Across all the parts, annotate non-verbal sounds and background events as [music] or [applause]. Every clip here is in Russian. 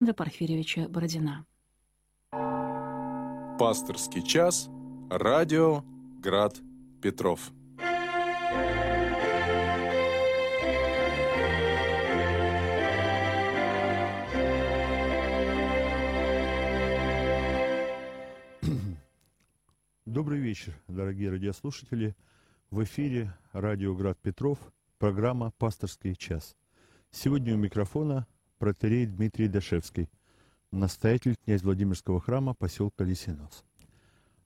Порфирьевича Бородина. Пасторский час. Радио Град Петров. Добрый вечер, дорогие радиослушатели. В эфире радио Град Петров, программа «Пасторский час». Сегодня у микрофона протерей Дмитрий Дашевский, настоятель князь Владимирского храма поселка Лисинос.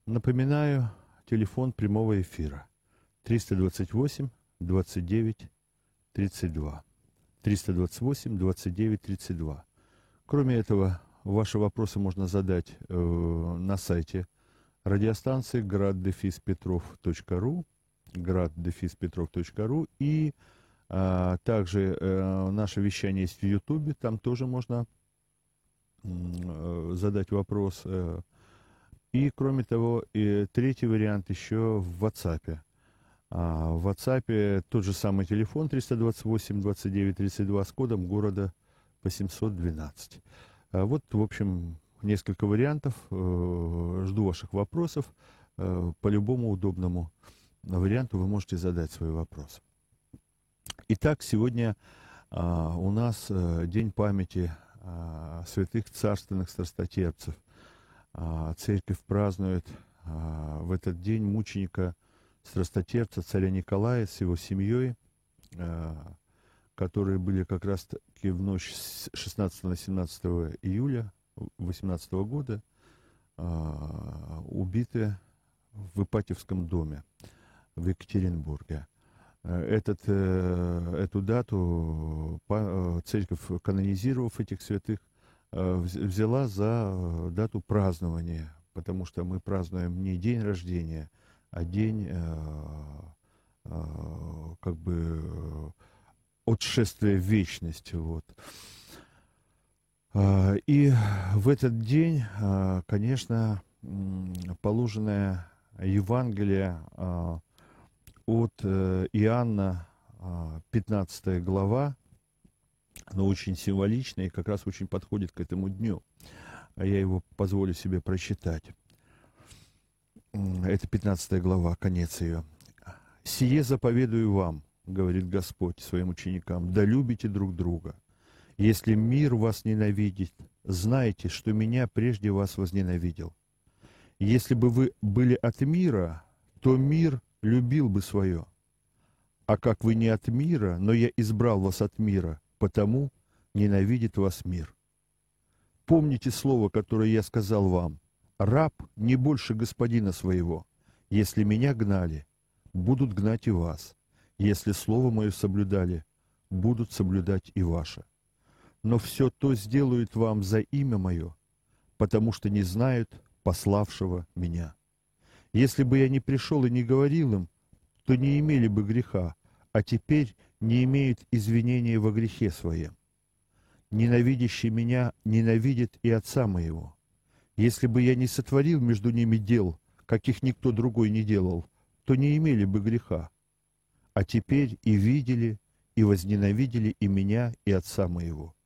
Напоминаю, телефон прямого эфира 328 29 32. 328 29 32. Кроме этого, ваши вопросы можно задать э, на сайте радиостанции graddefispetrov.ru graddefispetrov.ru и также э, наше вещание есть в Ютубе, там тоже можно э, задать вопрос. Э. И, кроме того, и третий вариант еще в WhatsApp. А, в WhatsApp тот же самый телефон 328 29 32 с кодом города 812. А вот, в общем, несколько вариантов. Жду ваших вопросов. По любому удобному варианту вы можете задать свой вопрос. Итак, сегодня а, у нас а, День памяти а, святых царственных страстотерпцев. А, церковь празднует а, в этот день мученика страстотерпца царя Николая с его семьей, а, которые были как раз-таки в ночь с 16 на 17 июля 18 года а, убиты в Ипатьевском доме в Екатеринбурге. Э, этот, э, эту дату э, церковь, канонизировав этих святых, взяла за дату празднования, потому что мы празднуем не день рождения, а день как бы отшествия в вечность. Вот. И в этот день, конечно, положенное Евангелие от э, Иоанна, 15 а, глава, но очень символичная и как раз очень подходит к этому дню. А я его позволю себе прочитать. Это 15 глава, конец ее. «Сие заповедую вам, — говорит Господь своим ученикам, — да любите друг друга. Если мир вас ненавидит, знайте, что меня прежде вас возненавидел. Если бы вы были от мира, то мир любил бы свое. А как вы не от мира, но я избрал вас от мира, потому ненавидит вас мир. Помните слово, которое я сказал вам. Раб не больше господина своего. Если меня гнали, будут гнать и вас. Если слово мое соблюдали, будут соблюдать и ваше. Но все то сделают вам за имя мое, потому что не знают пославшего меня. Если бы я не пришел и не говорил им, то не имели бы греха, а теперь не имеют извинения во грехе своем. Ненавидящий меня ненавидит и отца моего. Если бы я не сотворил между ними дел, каких никто другой не делал, то не имели бы греха. А теперь и видели, и возненавидели и меня, и отца моего.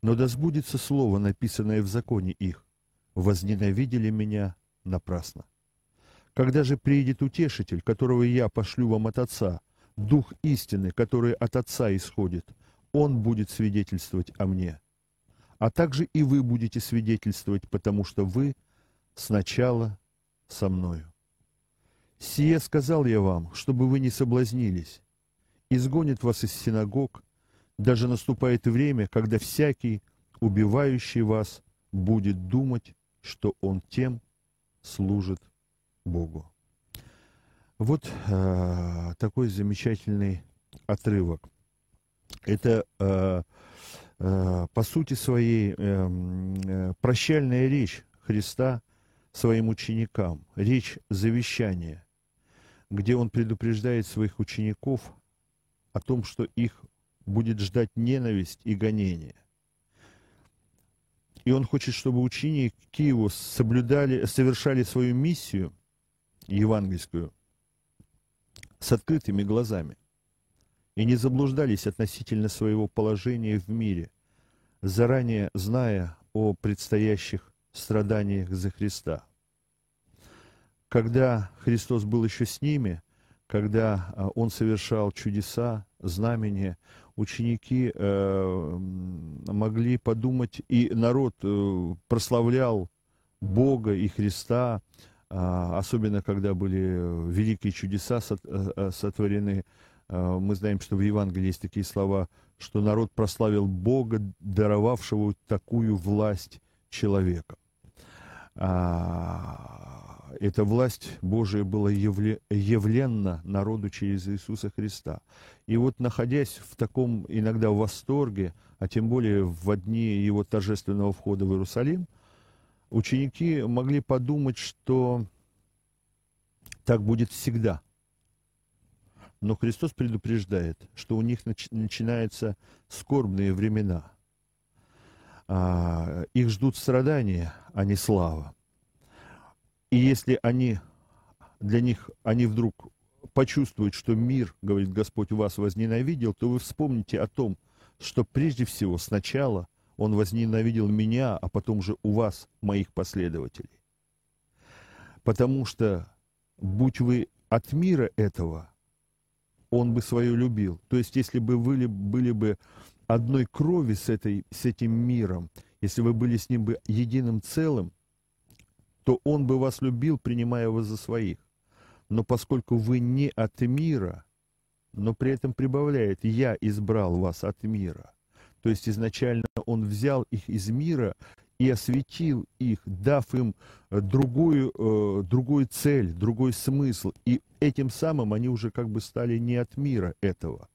Но да сбудется слово, написанное в законе их. Возненавидели меня напрасно. Когда же приедет утешитель, которого я пошлю вам от Отца, Дух истины, который от Отца исходит, Он будет свидетельствовать о мне. А также и вы будете свидетельствовать, потому что вы сначала со мною. Сие сказал я вам, чтобы вы не соблазнились. Изгонит вас из синагог, даже наступает время, когда всякий, убивающий вас, будет думать, что он тем служит Богу. Вот э, такой замечательный отрывок. Это э, э, по сути своей э, э, прощальная речь Христа своим ученикам, речь завещания, где он предупреждает своих учеников о том, что их будет ждать ненависть и гонение. И он хочет, чтобы ученики его соблюдали, совершали свою миссию – евангельскую с открытыми глазами и не заблуждались относительно своего положения в мире, заранее зная о предстоящих страданиях за Христа. Когда Христос был еще с ними, когда а, Он совершал чудеса, знамения, ученики э, могли подумать, и народ э, прославлял Бога и Христа, особенно когда были великие чудеса э, сотворены. Мы знаем, что в Евангелии есть такие слова, что народ прославил Бога, даровавшего такую власть человека. А, эта власть Божия была явле, явленна народу через Иисуса Христа. И вот находясь в таком иногда восторге, а тем более в дни его торжественного входа в Иерусалим, ученики могли подумать, что так будет всегда. Но Христос предупреждает, что у них нач- начинаются скорбные времена – а, их ждут страдания, а не слава. И если они, для них, они вдруг почувствуют, что мир, говорит Господь, вас возненавидел, то вы вспомните о том, что прежде всего сначала Он возненавидел меня, а потом же у вас, моих последователей. Потому что, будь вы от мира этого, Он бы свое любил. То есть, если бы вы были бы одной крови с, этой, с этим миром, если вы были с ним бы единым целым, то он бы вас любил, принимая вас за своих. Но поскольку вы не от мира, но при этом прибавляет, я избрал вас от мира. То есть изначально он взял их из мира и осветил их, дав им другую, э, другую цель, другой смысл. И этим самым они уже как бы стали не от мира этого,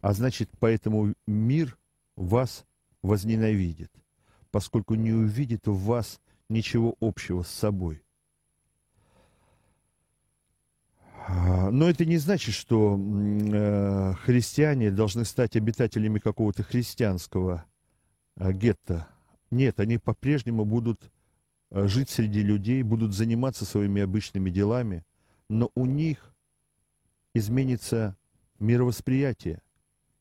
а значит, поэтому мир вас возненавидит, поскольку не увидит в вас ничего общего с собой. А, но это не значит, что э, христиане должны стать обитателями какого-то христианского э, гетто. Нет, они по-прежнему будут э, жить среди людей, будут заниматься своими обычными делами, но у них изменится мировосприятие –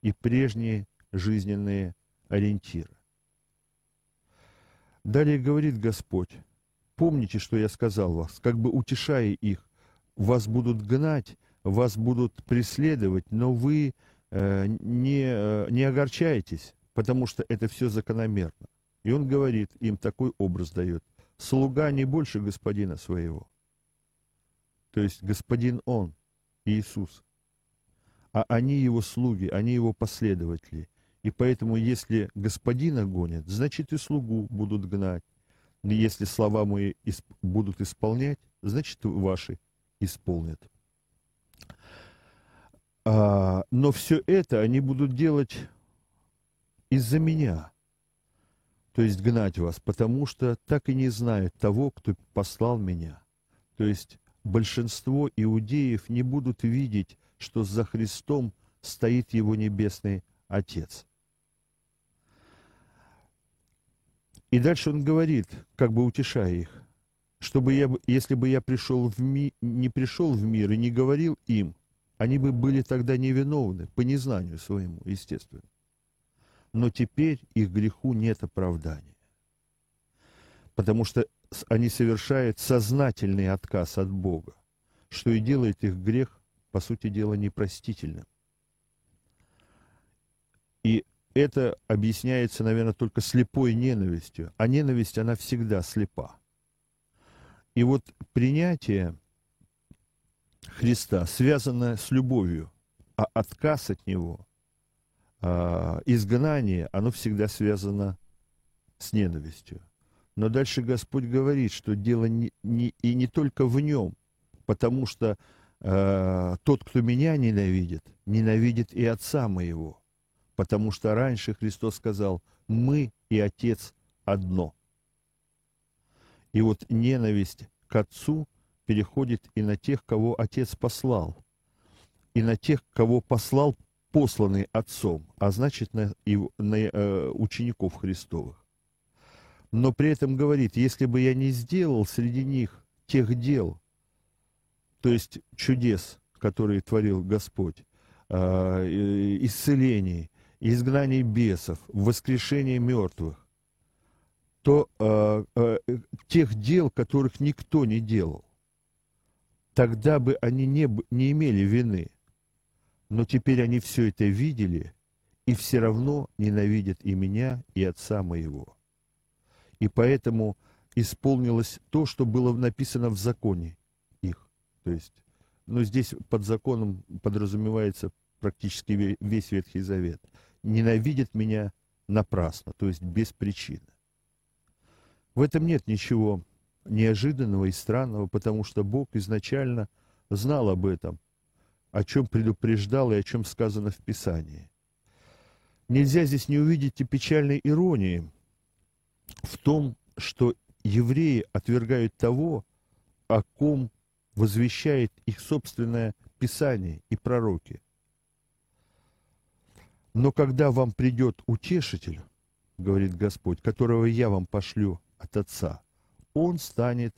и прежние жизненные ориентиры. Далее говорит Господь, помните, что я сказал вас, как бы утешая их, вас будут гнать, вас будут преследовать, но вы э, не, э, не огорчаетесь, потому что это все закономерно. И он говорит, им такой образ дает. Слуга не больше господина своего. То есть господин он, Иисус а они его слуги, они его последователи. И поэтому, если господина гонят, значит и слугу будут гнать. Если слова мои будут исполнять, значит ваши исполнят. А, но все это они будут делать из-за меня. То есть гнать вас, потому что так и не знают того, кто послал меня. То есть большинство иудеев не будут видеть что за Христом стоит его Небесный Отец. И дальше он говорит, как бы утешая их, чтобы я, если бы я пришел в ми, не пришел в мир и не говорил им, они бы были тогда невиновны по незнанию своему, естественно. Но теперь их греху нет оправдания. Потому что они совершают сознательный отказ от Бога, что и делает их грех по сути дела, непростительным. И это объясняется, наверное, только слепой ненавистью. А ненависть, она всегда слепа. И вот принятие Христа связано с любовью, а отказ от Него, а, изгнание, оно всегда связано с ненавистью. Но дальше Господь говорит, что дело не, не, и не только в нем, потому что э, тот, кто меня ненавидит, ненавидит и Отца моего. Потому что раньше Христос сказал, мы и Отец одно. И вот ненависть к Отцу переходит и на тех, кого Отец послал, и на тех, кого послал посланный Отцом, а значит на, на э, учеников Христовых. Но при этом говорит, если бы я не сделал среди них тех дел, то есть чудес, которые творил Господь, а, исцелений изгнание бесов, воскрешение мертвых, то э, э, тех дел, которых никто не делал, тогда бы они не, не имели вины. Но теперь они все это видели и все равно ненавидят и меня, и отца моего. И поэтому исполнилось то, что было написано в законе их. То есть, ну, здесь под законом подразумевается практически весь Ветхий Завет. Ненавидят меня напрасно, то есть без причины. В этом нет ничего неожиданного и странного, потому что Бог изначально знал об этом, о чем предупреждал и о чем сказано в Писании. Нельзя здесь не увидеть и печальной иронии в том, что евреи отвергают того, о ком возвещает их собственное Писание и пророки. Но когда вам придет утешитель, говорит Господь, которого я вам пошлю от Отца, он станет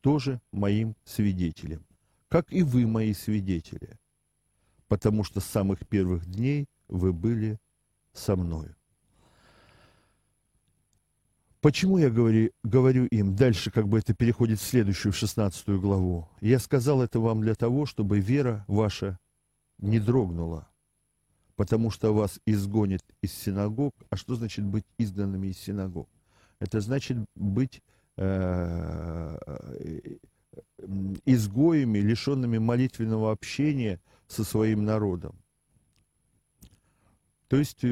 тоже моим свидетелем, как и вы мои свидетели, потому что с самых первых дней вы были со мною. Почему я говорю, говорю им, дальше как бы это переходит в следующую, в 16 главу? Я сказал это вам для того, чтобы вера ваша не дрогнула, потому что вас изгонят из синагог. А что значит быть изгнанными из синагог? Это значит быть э, изгоями, лишенными молитвенного общения со своим народом. То есть э,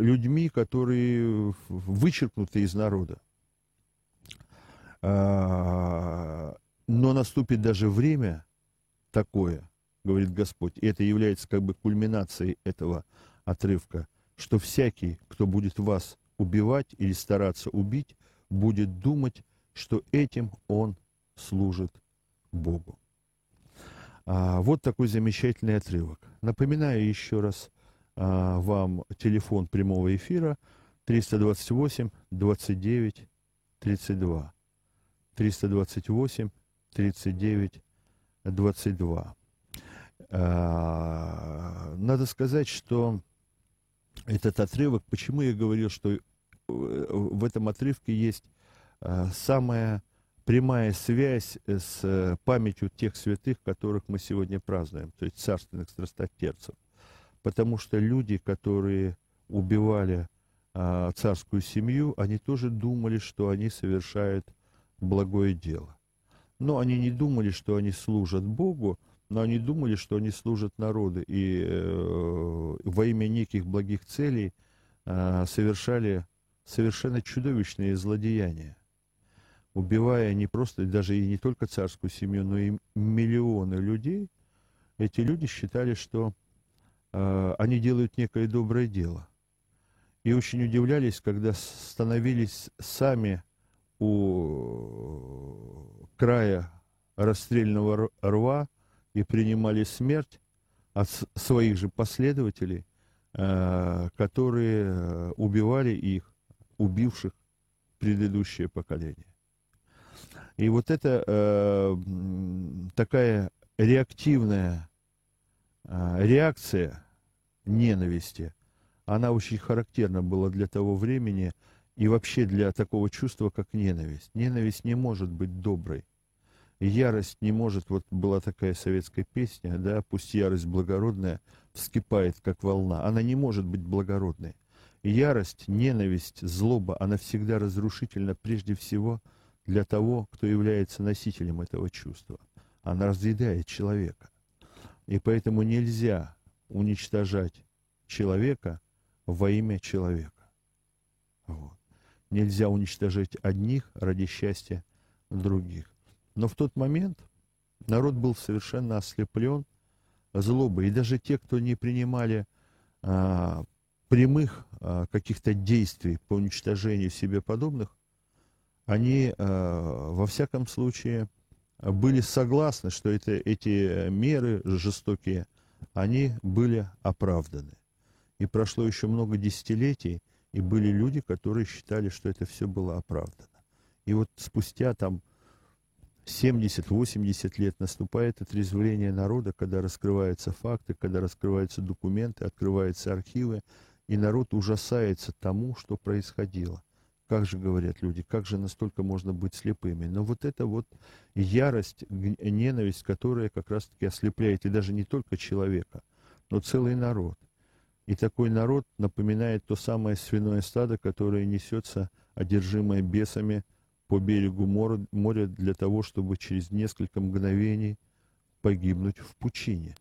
людьми, которые вычеркнуты из народа. А, но наступит даже время такое, говорит Господь, и это является как бы кульминацией этого отрывка, что всякий, кто будет вас убивать или стараться убить, будет думать, что этим он служит Богу. А, вот такой замечательный отрывок. Напоминаю еще раз а, вам телефон прямого эфира 328 29 32. 328 39 22. А, надо сказать, что этот отрывок, почему я говорил, что э, в этом отрывке есть самая прямая связь с э, памятью тех святых, которых мы сегодня празднуем, то есть царственных страстотерцев. Потому что люди, которые убивали а, царскую семью, они тоже думали, что они совершают благое дело. Но они не думали, что они служат Богу, но они думали, что они служат народу и э, во имя неких благих целей э, совершали совершенно чудовищные злодеяния убивая не просто, даже и не только царскую семью, но и миллионы людей, эти люди считали, что э, они делают некое доброе дело. И очень удивлялись, когда становились сами у края расстрельного рва и принимали смерть от своих же последователей, э, которые э, убивали их, убивших предыдущее поколение. И вот эта э, такая реактивная э, реакция ненависти, она очень характерна была для того времени и вообще для такого чувства, как ненависть. Ненависть не может быть доброй. Ярость не может, вот была такая советская песня, да, пусть ярость благородная вскипает, как волна. Она не может быть благородной. Ярость, ненависть, злоба, она всегда разрушительна прежде всего – для того, кто является носителем этого чувства. Она разъедает человека. И поэтому нельзя уничтожать человека во имя человека. Вот. Нельзя уничтожать одних ради счастья других. Но в тот момент народ был совершенно ослеплен злобой. И даже те, кто не принимали а, прямых а, каких-то действий по уничтожению себе подобных, они, э, во всяком случае, были согласны, что это, эти меры жестокие, они были оправданы. И прошло еще много десятилетий, и были люди, которые считали, что это все было оправдано. И вот спустя там 70-80 лет наступает отрезвление народа, когда раскрываются факты, когда раскрываются документы, открываются архивы, и народ ужасается тому, что происходило. Как же говорят люди, как же настолько можно быть слепыми? Но вот это вот ярость, ненависть, которая как раз-таки ослепляет и даже не только человека, но целый народ. И такой народ напоминает то самое свиное стадо, которое несется, одержимое бесами, по берегу моря для того, чтобы через несколько мгновений погибнуть в пучине.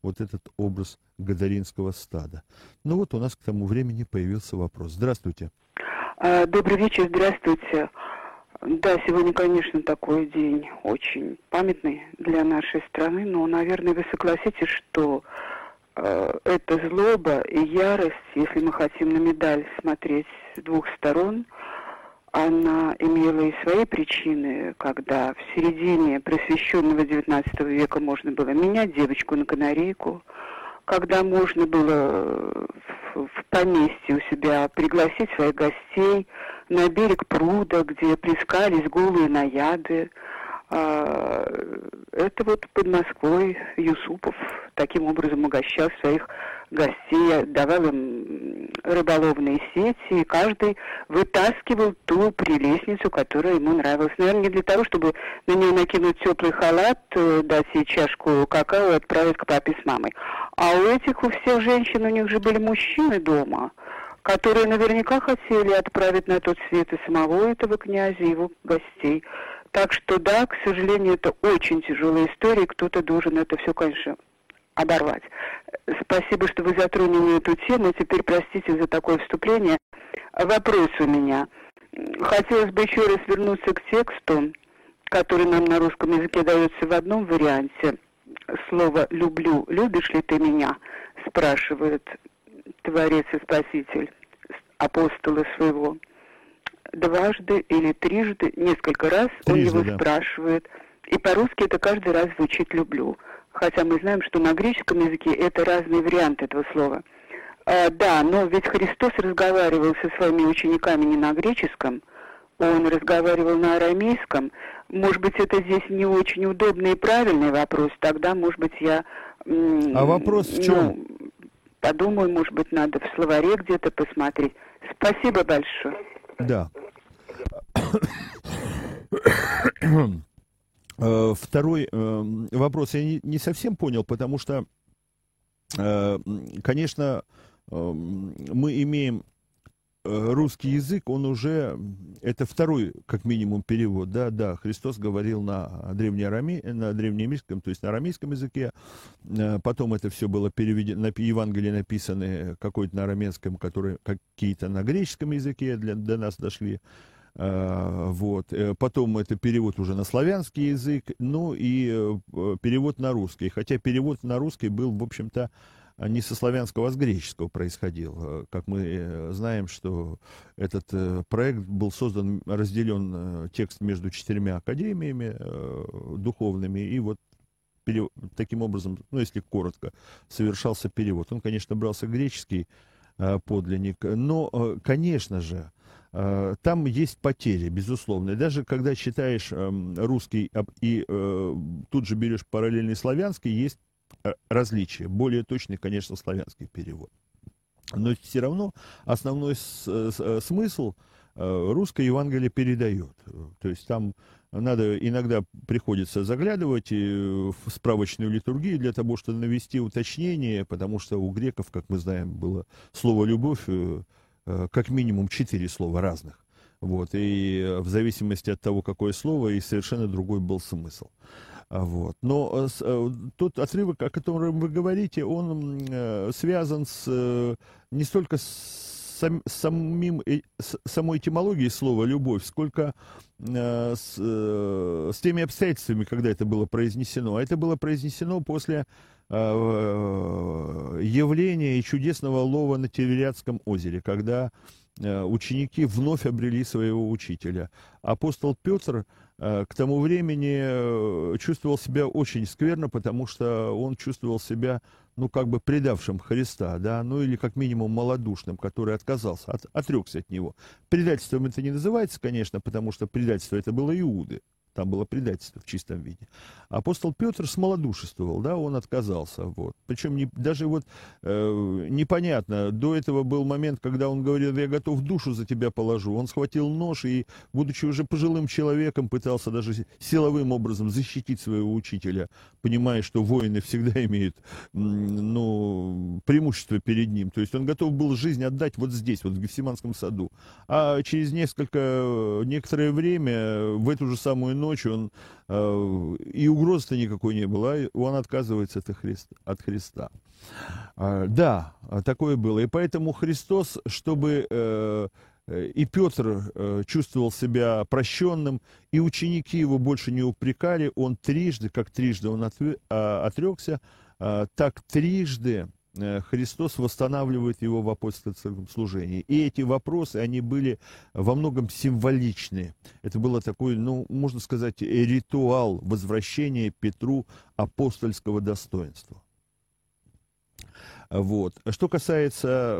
Вот этот образ гадаринского стада. Ну вот у нас к тому времени появился вопрос. Здравствуйте. А, добрый вечер, здравствуйте. Да, сегодня, конечно, такой день очень памятный для нашей страны, но, наверное, вы согласитесь, что э, эта злоба и ярость, если мы хотим на медаль смотреть с двух сторон, она имела и свои причины, когда в середине просвещенного XIX века можно было менять девочку на канарейку, когда можно было в поместье у себя пригласить своих гостей на берег пруда, где плескались голые наяды. А, это вот под Москвой Юсупов таким образом угощал своих гостей, давал им рыболовные сети, и каждый вытаскивал ту прелестницу, которая ему нравилась. Наверное, не для того, чтобы на нее накинуть теплый халат, э, дать ей чашку какао и отправить к папе с мамой. А у этих, у всех женщин, у них же были мужчины дома, которые наверняка хотели отправить на тот свет и самого этого князя, и его гостей. Так что да, к сожалению, это очень тяжелая история, кто-то должен это все, конечно, оборвать. Спасибо, что вы затронули эту тему. Теперь простите за такое вступление. Вопрос у меня. Хотелось бы еще раз вернуться к тексту, который нам на русском языке дается в одном варианте. Слово «люблю», «любишь ли ты меня?» спрашивает Творец и Спаситель апостола своего. Дважды или трижды, несколько раз трижды, он его да. спрашивает. И по-русски это каждый раз звучит «люблю» хотя мы знаем, что на греческом языке это разные варианты этого слова. А, да, но ведь Христос разговаривал со своими учениками не на греческом, он разговаривал на арамейском. Может быть, это здесь не очень удобный и правильный вопрос. Тогда, может быть, я... А вопрос в чем? Ну, подумаю, может быть, надо в словаре где-то посмотреть. Спасибо большое. Да. [coughs] [coughs] Э, второй эм, вопрос я не совсем понял, потому что, э, конечно, эм, мы имеем э, русский язык, он уже, это второй, как минимум, перевод, да, да, Христос говорил на, древнеараме, на древнеемском, то есть на арамейском языке, потом это все было переведено, на Евангелие написаны какой-то на арамейском, которые какие-то на греческом языке для, до нас дошли, вот. Э, потом это перевод уже на славянский язык, ну и э, перевод на русский. Хотя перевод на русский был, в общем-то, не со славянского, а с греческого происходил. Как мы знаем, что этот проект был создан, разделен текст между четырьмя академиями духовными, и вот таким образом, ну, если коротко, совершался перевод. Он, конечно, брался греческий подлинник, но, конечно же, Э, там есть потери, безусловно. Даже когда читаешь эм, русский и э, тут же берешь параллельный славянский, есть э, различия. Более точный, конечно, славянский перевод. Но все равно основной смысл русское Евангелие передает. То есть там надо иногда приходится заглядывать в справочную литургию для того, чтобы навести уточнение, потому что у греков, как мы знаем, было слово «любовь» Э, как минимум четыре слова разных. Вот, и э, в зависимости от того, какое слово, и совершенно другой был смысл. А, вот. Но э, тот отрывок, о котором вы говорите, он связан с, не столько с сам, самим, с самой этимологией слова «любовь», сколько с, с теми обстоятельствами, когда это было произнесено. А это было произнесено после Э, явления и чудесного лова на Тивериадском озере, когда э, ученики вновь обрели своего учителя. Апостол Петр э, к тому времени чувствовал себя очень скверно, потому что он чувствовал себя, ну, как бы предавшим Христа, да, ну, или как минимум малодушным, который отказался, от, отрекся от него. Предательством это не называется, конечно, потому что предательство это было Иуды Там было предательство в чистом виде. Апостол Петр смолодушествовал, да, он отказался. Вот. Причем не, даже вот э, непонятно, до этого был момент, когда он говорил, я готов душу за тебя положу. Он схватил нож и, будучи уже пожилым человеком, пытался даже силовым образом защитить своего учителя, понимая, что воины всегда имеют ну, преимущество перед ним. То есть он готов был жизнь отдать вот здесь, вот в Гефсиманском саду. А через несколько, некоторое время, в эту же самую ночь, он, э, и угрозы-то никакой не было, а он отказывается от Христа. От Христа. А, да, такое было. И поэтому Христос, чтобы э, и Петр э, чувствовал себя прощенным, и ученики его больше не упрекали, он трижды, как трижды он а, отрекся, а, так трижды э, Христос восстанавливает его в апостольском служении. И эти вопросы, они были во многом символичны. Это было такой, ну, можно сказать, ритуал возвращения Петру апостольского достоинства. Вот. Что касается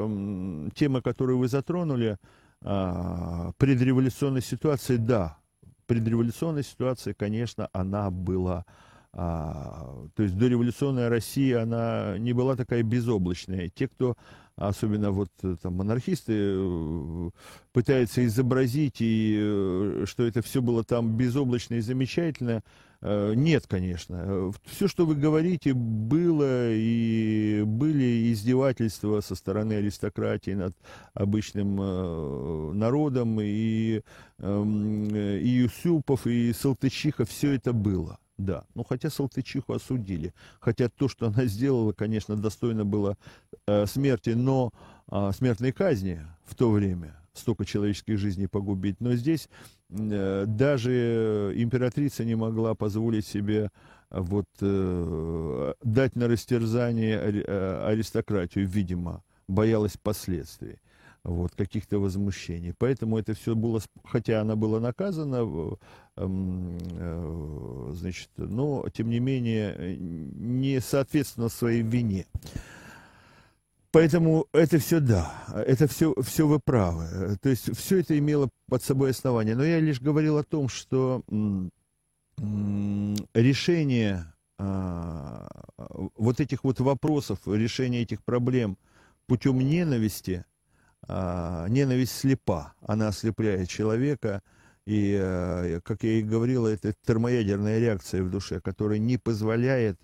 темы, которую вы затронули, а, предреволюционной ситуации, да, предреволюционная ситуация, конечно, она была а, то есть дореволюционная Россия, она не была такая безоблачная. Те, кто, особенно вот там монархисты, э, пытаются изобразить, и, э, что это все было там безоблачно и замечательно, Э, нет, конечно. Все, что вы говорите, было и были издевательства со стороны аристократии над обычным э, народом, и, эм, и Юсупов, и Салтычиха, все это было. Да, ну хотя Салтычиху осудили, хотя то, что она сделала, конечно, достойно было э, смерти, но э, смертной казни в то время, столько человеческих жизней погубить. Но здесь э, даже императрица не могла позволить себе э, вот э, дать на растерзание э, аристократию, видимо, боялась последствий вот, каких-то возмущений. Поэтому это все было, хотя она была наказана, эм, э, значит, но, тем не менее, не соответственно своей вине. Поэтому это все да, это все, все вы правы. То есть все это имело под собой основание. Но я лишь говорил о том, что решение а, вот этих вот вопросов, решение этих проблем путем ненависти, ненависть слепа, она ослепляет человека, и, а, как я и говорил, это термоядерная реакция в душе, которая не позволяет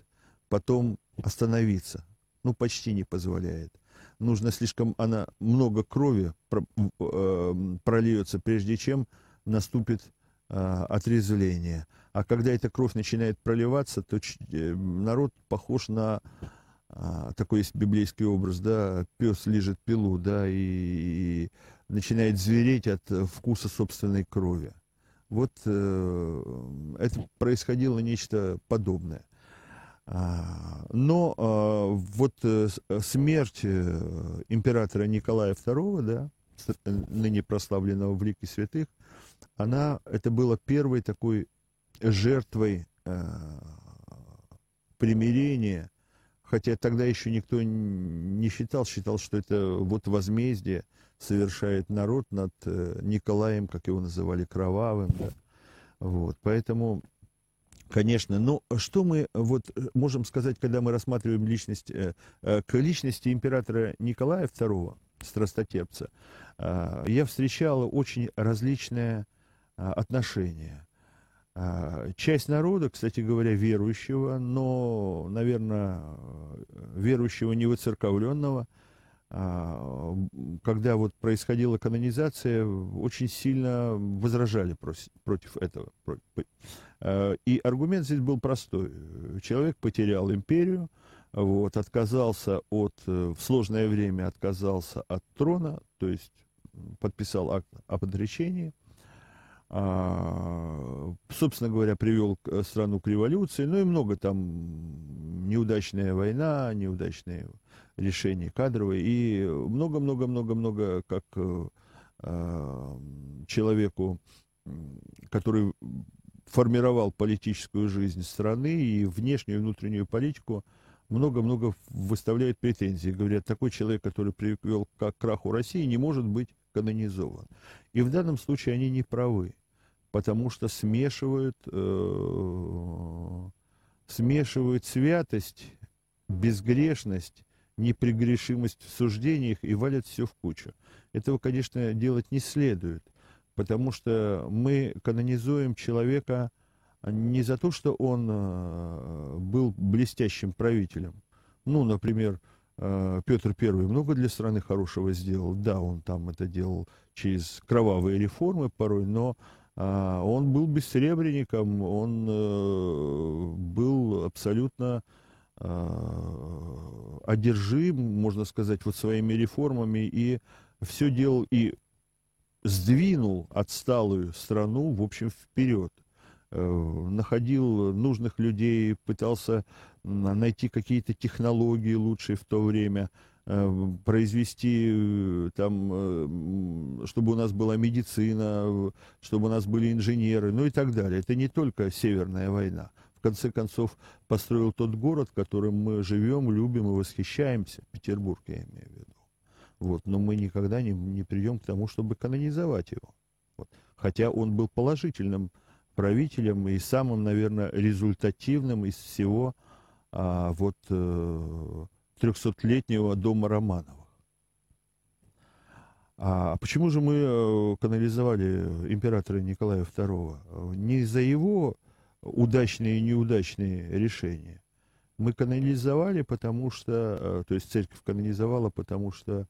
потом остановиться, ну, почти не позволяет. Нужно слишком, она много крови э, прольется, прежде чем наступит э, отрезвление. А когда эта кровь начинает проливаться, то э, народ похож на а, такой есть библейский образ, да, пес лежит пилу, да, и, и начинает звереть от вкуса собственной крови. Вот э, это происходило нечто подобное. А, но а, вот э, э, смерть э, императора Николая II, да, ныне прославленного в лике святых, она, это было первой такой жертвой примирения, хотя тогда еще никто не считал, считал, что это вот возмездие совершает народ над Николаем, как его называли, кровавым, да. Вот, поэтому Конечно, но что мы вот э, можем сказать, когда мы рассматриваем личность, э, э, к личности императора Николая II, страстотерпца, я встречал очень различные отношения. Часть народа, кстати говоря, верующего, но, наверное, верующего невыцерковленного, когда вот происходила канонизация, очень сильно возражали против этого. Э, и аргумент здесь был простой. Человек потерял империю, вот, отказался от, э, в сложное время отказался от трона, то есть подписал акт об отречении, а, собственно говоря, привел э, страну к революции, ну и много там неудачная война, неудачные решения кадровые, и много-много-много-много, как а, человеку, который формировал политическую жизнь страны и внешнюю и внутреннюю политику, много-много выставляют претензии. Говорят, такой человек, который привел к краху России, не может быть канонизован. И в данном случае они не правы. Потому что смешивают, э, смешивают святость, безгрешность, непрегрешимость в суждениях и валят все в кучу. Этого, конечно, делать не следует, потому что мы канонизуем человека не за то, что он э, был блестящим правителем. Ну, например, э, Петр I много для страны хорошего сделал. Да, он там это делал через кровавые реформы порой, но он был бессребренником, он э, был абсолютно а, одержим, можно сказать, вот своими реформами и все делал и сдвинул отсталую страну, в общем, вперед. Э, находил нужных людей, пытался найти какие-то технологии лучшие в то время, произвести э, там, э, чтобы у нас была медицина, чтобы у нас были инженеры, ну и так далее. Это не только Северная война. В конце концов, построил тот город, в котором мы живем, любим и восхищаемся. Петербург, я имею в виду. Вот. Но мы никогда не, не придем к тому, чтобы канонизовать его. Вот. Хотя он был положительным правителем и самым, наверное, результативным из всего а, вот, трехсотлетнего дома Романовых. А почему же мы э, канализовали императора Николая II? Не за его удачные и неудачные решения. Мы канализовали, потому что, э, то есть церковь канализовала, потому что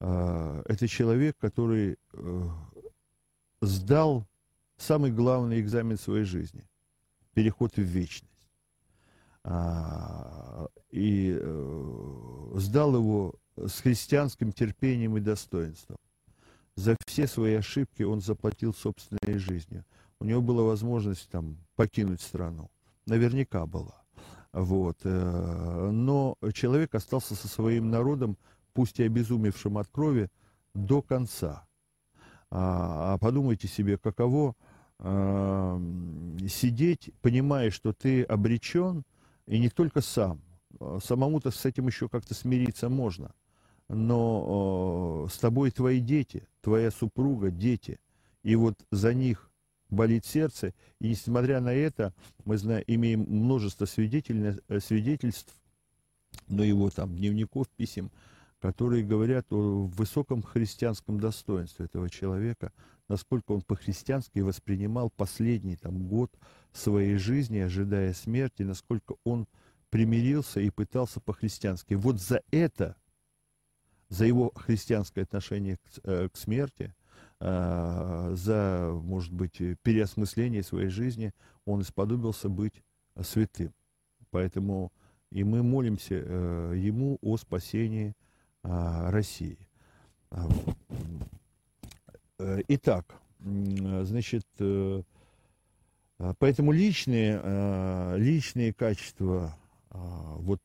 э, это человек, который э, сдал самый главный экзамен своей жизни – переход в вечность. А, и э, сдал его с христианским терпением и достоинством. За все свои ошибки он заплатил собственной жизнью. У него была возможность там покинуть страну. Наверняка была. Вот. Э, но человек остался со своим народом, пусть и обезумевшим от крови, до конца. А, а подумайте себе, каково э, сидеть, понимая, что ты обречен – и не только сам. А, самому-то с этим еще как-то смириться можно. Но э, с тобой твои дети, твоя супруга, дети. И вот за них болит сердце. И несмотря на это, мы знаем, имеем множество свидетельств, но его там дневников, писем, которые говорят о высоком христианском достоинстве этого человека, насколько он по-христиански воспринимал последний там, год своей жизни, ожидая смерти, насколько он примирился и пытался по-христиански. Вот за это, за его христианское отношение к, э, к смерти, э, за, может быть, переосмысление своей жизни, он исподобился быть святым. Поэтому и мы молимся э, ему о спасении России. Итак, значит, поэтому личные, личные качества а, вот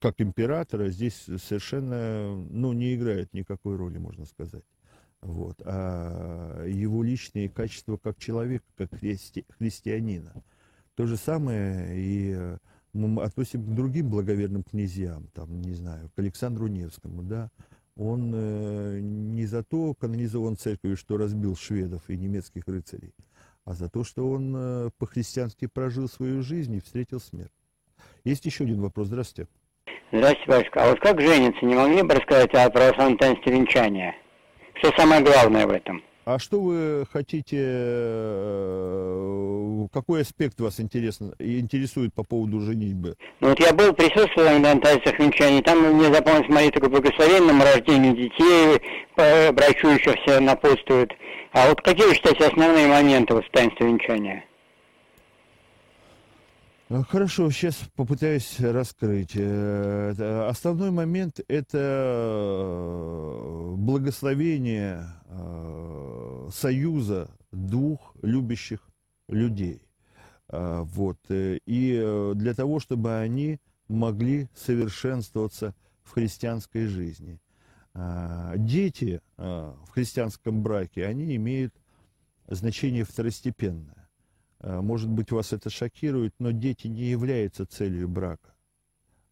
как императора здесь совершенно ну, не играют никакой роли, можно сказать. Вот. А его личные качества как человека, как христи, христианина. То же самое и мы относим к другим благоверным князьям, там, не знаю, к Александру Невскому, да, он э, не за то канонизован церковью, что разбил шведов и немецких рыцарей, а за то, что он э, по-христиански прожил свою жизнь и встретил смерть. Есть еще один вопрос. Здравствуйте. Здравствуйте, батюшка. А вот как жениться? Не могли бы рассказать о православном таинстве венчания? Что самое главное в этом? А что вы хотите, э, какой аспект вас интересно, интересует по поводу женитьбы? Ну вот я был, присутствовал на таинствах венчания, там мне запомнилось молитва к благословенному рождению детей, брачующихся напутствуют. А вот какие вы считаете основные моменты вот в таинстве венчания? Э, хорошо, сейчас попытаюсь раскрыть. Э, основной момент – это э, благословение союза двух любящих людей. Вот. И для того, чтобы они могли совершенствоваться в христианской жизни. Дети в христианском браке, они имеют значение второстепенное. Э, может быть, вас это шокирует, но дети не являются целью брака.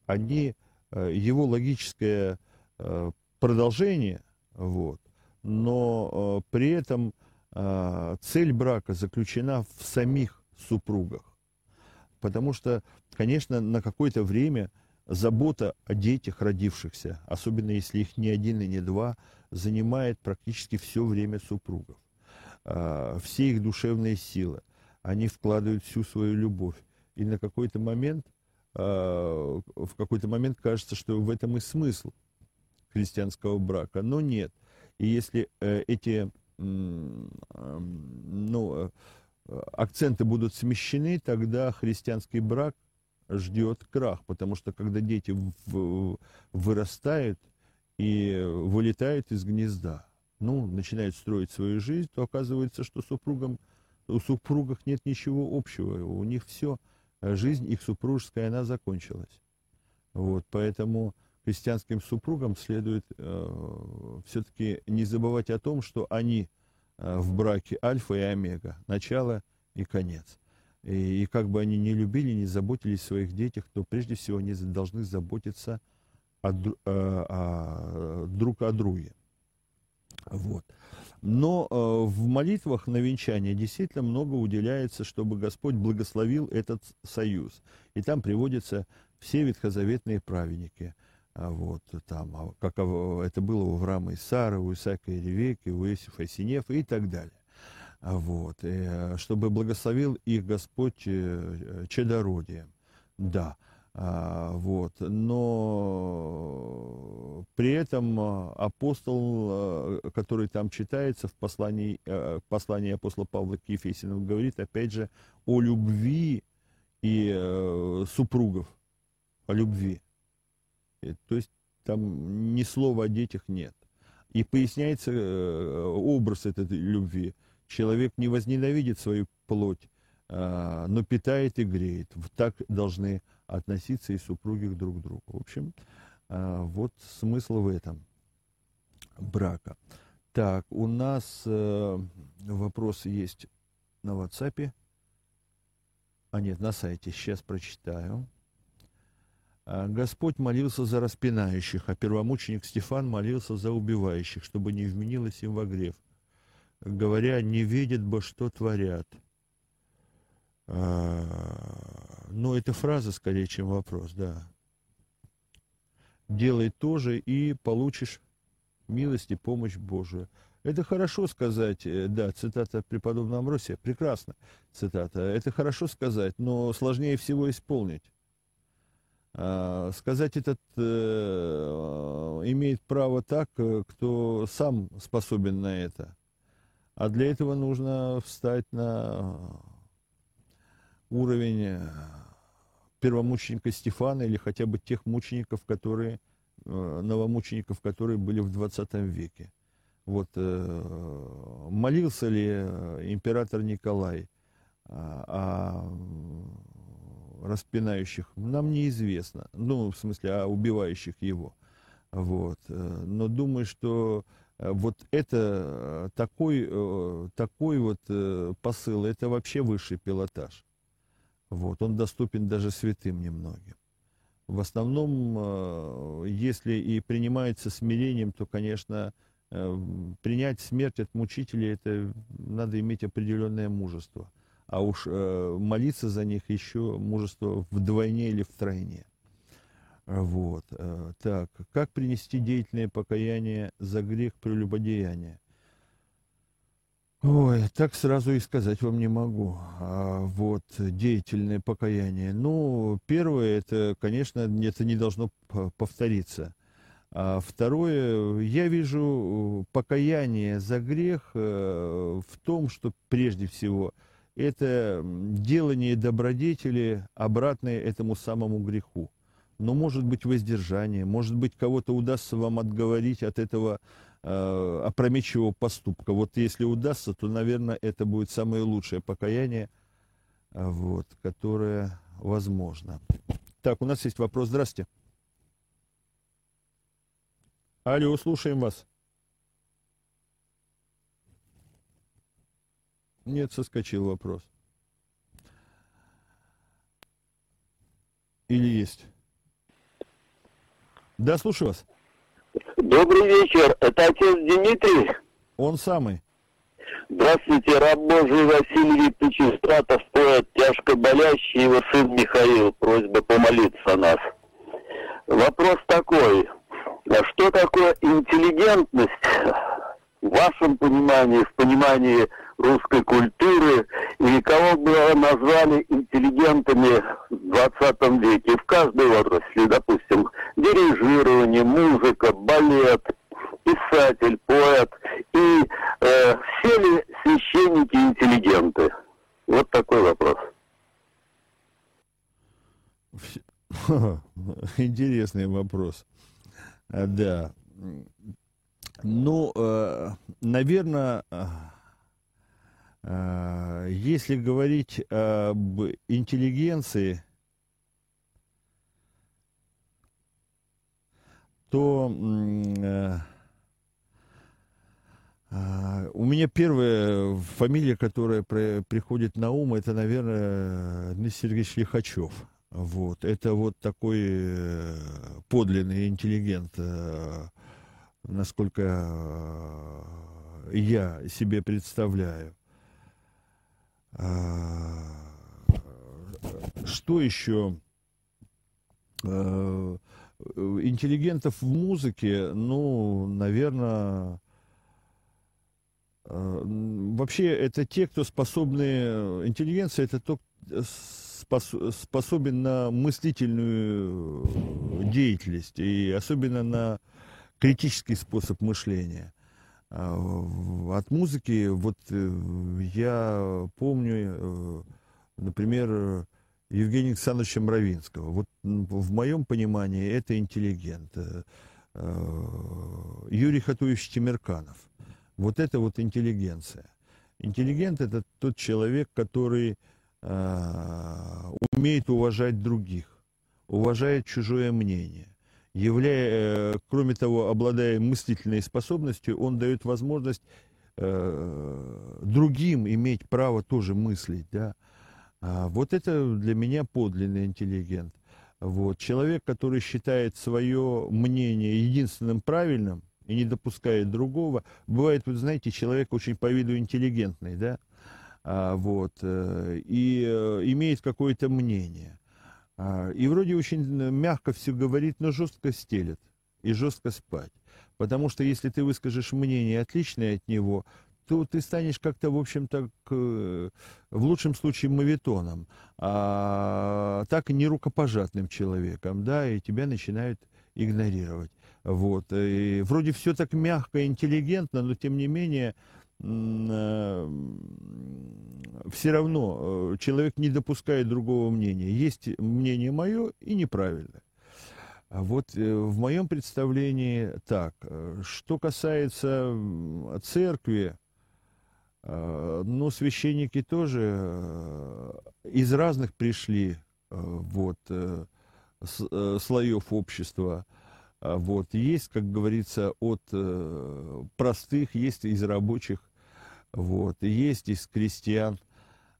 Они э, его логическое э, продолжение, вот, но при этом а, цель брака заключена в самих супругах. Потому что, конечно, на какое-то время забота о детях родившихся, особенно если их не один и не два, занимает практически все время супругов. А, все их душевные силы. Они вкладывают всю свою любовь. И на какой-то момент, а, в какой-то момент кажется, что в этом и смысл христианского брака. Но нет. И если э, эти ну, э, акценты будут смещены, тогда христианский брак ждет крах, потому что когда дети вырастают и вылетают из гнезда, ну, начинают строить свою жизнь, то оказывается, что супругам, у супругах нет ничего общего, у них все, жизнь их супружеская, она закончилась. Вот, поэтому христианским супругам следует э, все-таки не забывать о том, что они э, в браке альфа и омега, начало и конец. И, и как бы они не любили, не заботились о своих детях, то прежде всего они должны заботиться о, о, о, друг о друге. Вот. Но э, в молитвах на венчание действительно много уделяется, чтобы Господь благословил этот союз. И там приводятся все ветхозаветные праведники. А вот там, а как это было у Авраама и Сары, у Исаака и Ревеки, у Иосифа и Синефа и так далее. А вот, и, э, чтобы благословил их Господь э, чадородием. Да. А, вот. Но при этом а, апостол, а, который там читается в послании, послании апостола Павла к Ефесиным, говорит опять же о любви и э, супругов, о любви. То есть там ни слова о детях нет. И поясняется э, образ этой любви. Человек не возненавидит свою плоть, но питает и греет. Так должны относиться и супруги друг к другу. В общем, а, вот смысл в этом брака. Так, у нас э, вопросы есть на WhatsApp. А нет, на сайте. Сейчас прочитаю. А, Господь молился за распинающих, а первомученик Стефан молился за убивающих, чтобы не вменилось им во грех. Говоря, не видят бы, что творят. А, ну, это фраза скорее, чем вопрос, да. Делай то же и получишь милость и помощь Божию. Это хорошо сказать, э, да, цитата преподобного Амросия, прекрасно цитата. Это хорошо сказать, но сложнее всего исполнить. А, сказать этот э, имеет право так, э, кто сам способен на это. А для этого нужно встать на уровень э, первомученика Стефана или хотя бы тех мучеников, которые, новомучеников, которые были в 20 веке. Вот, молился ли император Николай о распинающих, нам неизвестно. Ну, в смысле, о убивающих его. Вот. Но думаю, что вот это такой, такой вот посыл, это вообще высший пилотаж. Вот, он доступен даже святым немногим. В основном, э, если и принимается смирением, то, конечно, э, принять смерть от мучителей, это надо иметь определенное мужество. А уж э, молиться за них еще мужество вдвойне или втройне. Вот. Так, как принести деятельное покаяние за грех прелюбодеяния? Ой, так сразу и сказать вам не могу. А вот деятельное покаяние. Ну, первое, это, конечно, это не должно повториться. А второе, я вижу покаяние за грех э, в том, что прежде всего это делание добродетели обратное этому самому греху. Но может быть воздержание, может быть кого-то удастся вам отговорить от этого э, опрометчивого поступка. Вот если удастся, то, наверное, это будет самое лучшее покаяние, э, вот, которое возможно. Так, у нас есть вопрос. Здравствуйте. Алло, слушаем вас. Нет, соскочил вопрос. Или есть? Да, слушаю вас. Добрый вечер, это отец Дмитрий. Он самый. Здравствуйте, раб Божий Василий Викторович Истратов, поэт тяжко болящий, его сын Михаил. Просьба помолиться нас. Вопрос такой. А что такое интеллигентность в вашем понимании, в понимании русской культуры, и кого бы назвали интеллигентами в 20 веке, в каждой отрасли, допустим, дирижирование, музыка, балет, писатель, поэт, и э, все ли священники интеллигенты? Вот такой вопрос. [laughs] Интересный вопрос. А, да. Ну, э, наверное, э, если говорить об интеллигенции, то э, у меня первая фамилия, которая приходит на ум, это, наверное, Дмитрий Сергеевич Лихачев. Вот. Это вот такой э, подлинный интеллигент, э, насколько я себе представляю. Что еще? Интеллигентов в музыке, ну, наверное, вообще это те, кто способны... Интеллигенция это то, способен на мыслительную э, деятельность и особенно на критический способ мышления. А, от музыки, вот э, я помню, э, например, Евгения Александровича Мравинского. Вот в моем понимании это интеллигент. Юрий Хатуевич Тимирканов. Вот это вот интеллигенция. Интеллигент это тот человек, который Э, умеет уважать других, уважает чужое мнение. Являя, э, кроме того, обладая мыслительной способностью, он дает возможность э, другим иметь право тоже мыслить. Да? А вот это для меня подлинный интеллигент. Вот. Человек, который считает свое мнение единственным правильным и не допускает другого. Бывает, вот знаете, человек очень по виду интеллигентный, да, а, вот, э, и э, имеет какое-то мнение. А, и вроде очень мягко все говорит, но жестко стелет и жестко спать. Потому что если ты выскажешь мнение отличное от него, то ты станешь как-то, в общем-то, в лучшем случае мавитоном, а так не рукопожатным человеком, да, и тебя начинают игнорировать. Вот. И вроде все так мягко, интеллигентно, но тем не менее Э, все равно э, человек не допускает другого мнения. Есть мнение мое и неправильное. А вот э, в моем представлении так. Что касается церкви, ну, священники тоже из разных пришли вот, слоев общества. А вот, есть, как говорится, от простых, есть из рабочих, вот, есть из крестьян,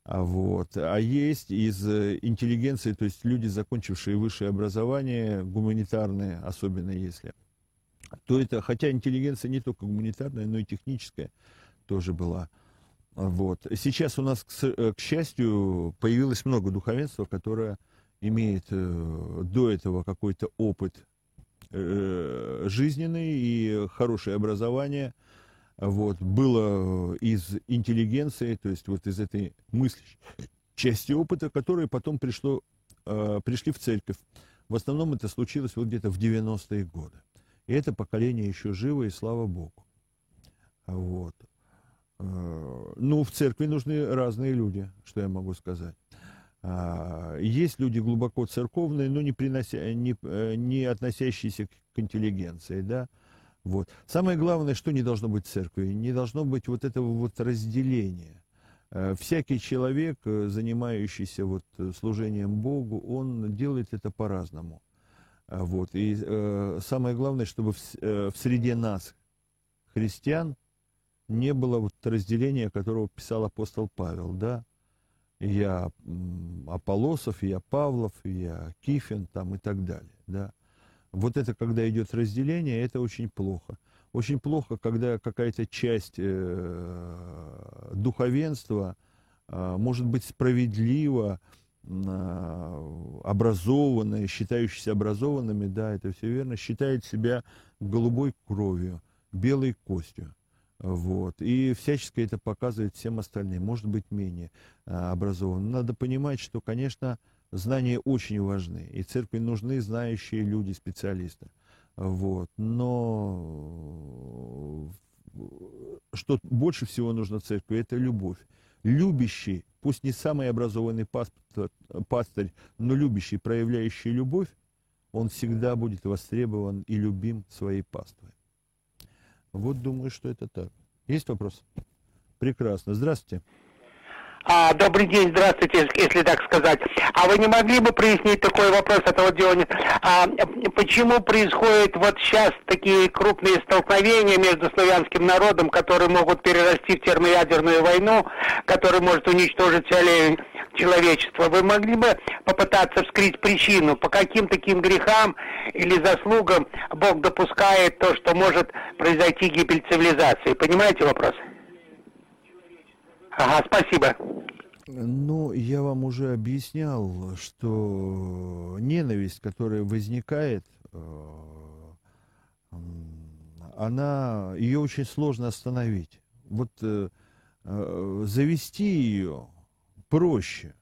а вот, а есть из э, интеллигенции, то есть люди, закончившие высшее образование, гуманитарные, особенно если, то это, хотя интеллигенция не только гуманитарная, но и техническая тоже была. Вот. Сейчас у нас, к, э, счастью, появилось много духовенства, которое имеет э, до этого какой-то опыт жизненный и хорошее образование – вот, было из интеллигенции, то есть вот из этой мысли, части опыта, которые потом пришло, э, пришли в церковь. В основном это случилось вот где-то в 90-е годы. И это поколение еще живо, и слава Богу. Вот. Э, ну, в церкви нужны разные люди, что я могу сказать. А, есть люди глубоко церковные, но не, принося, не, э, не относящиеся к интеллигенции, да, вот. Самое главное, что не должно быть в церкви, не должно быть вот этого вот разделения. Э, всякий человек, э, занимающийся вот э, служением Богу, он делает это по-разному. Вот. И э, самое главное, чтобы в, э, в среде нас, христиан, не было вот разделения, которого писал апостол Павел, да, я Аполосов, я Павлов, я Кифин там и так далее, да. Вот это, когда идет разделение, это очень плохо. очень плохо, когда какая-то часть э, духовенства э, может быть справедлива, э, образованная, считающаяся образованными, да, это все верно, считает себя голубой кровью, белой костью. Вот. И всячески это показывает всем остальным, может быть, менее а, образованным. Надо понимать, что, конечно, знания очень важны, и церкви нужны знающие люди, специалисты. Вот. Но что больше всего нужно церкви, это любовь. Любящий, пусть не самый образованный пастор, пастырь, но любящий, проявляющий любовь, он всегда будет востребован и любим своей паствой. Вот думаю, что это так. Есть вопрос? Прекрасно. Здравствуйте. А, добрый день, здравствуйте, если так сказать. А вы не могли бы прояснить такой вопрос, этого дела нет? А, почему происходят вот сейчас такие крупные столкновения между славянским народом, которые могут перерасти в термоядерную войну, которая может уничтожить все человечество? Вы могли бы попытаться вскрыть причину, по каким таким грехам или заслугам Бог допускает то, что может произойти гибель цивилизации? Понимаете вопрос? Ага, спасибо. Ну, я вам уже объяснял, что ненависть, которая возникает, э, она, ее очень сложно остановить. Вот э, э, завести ее проще,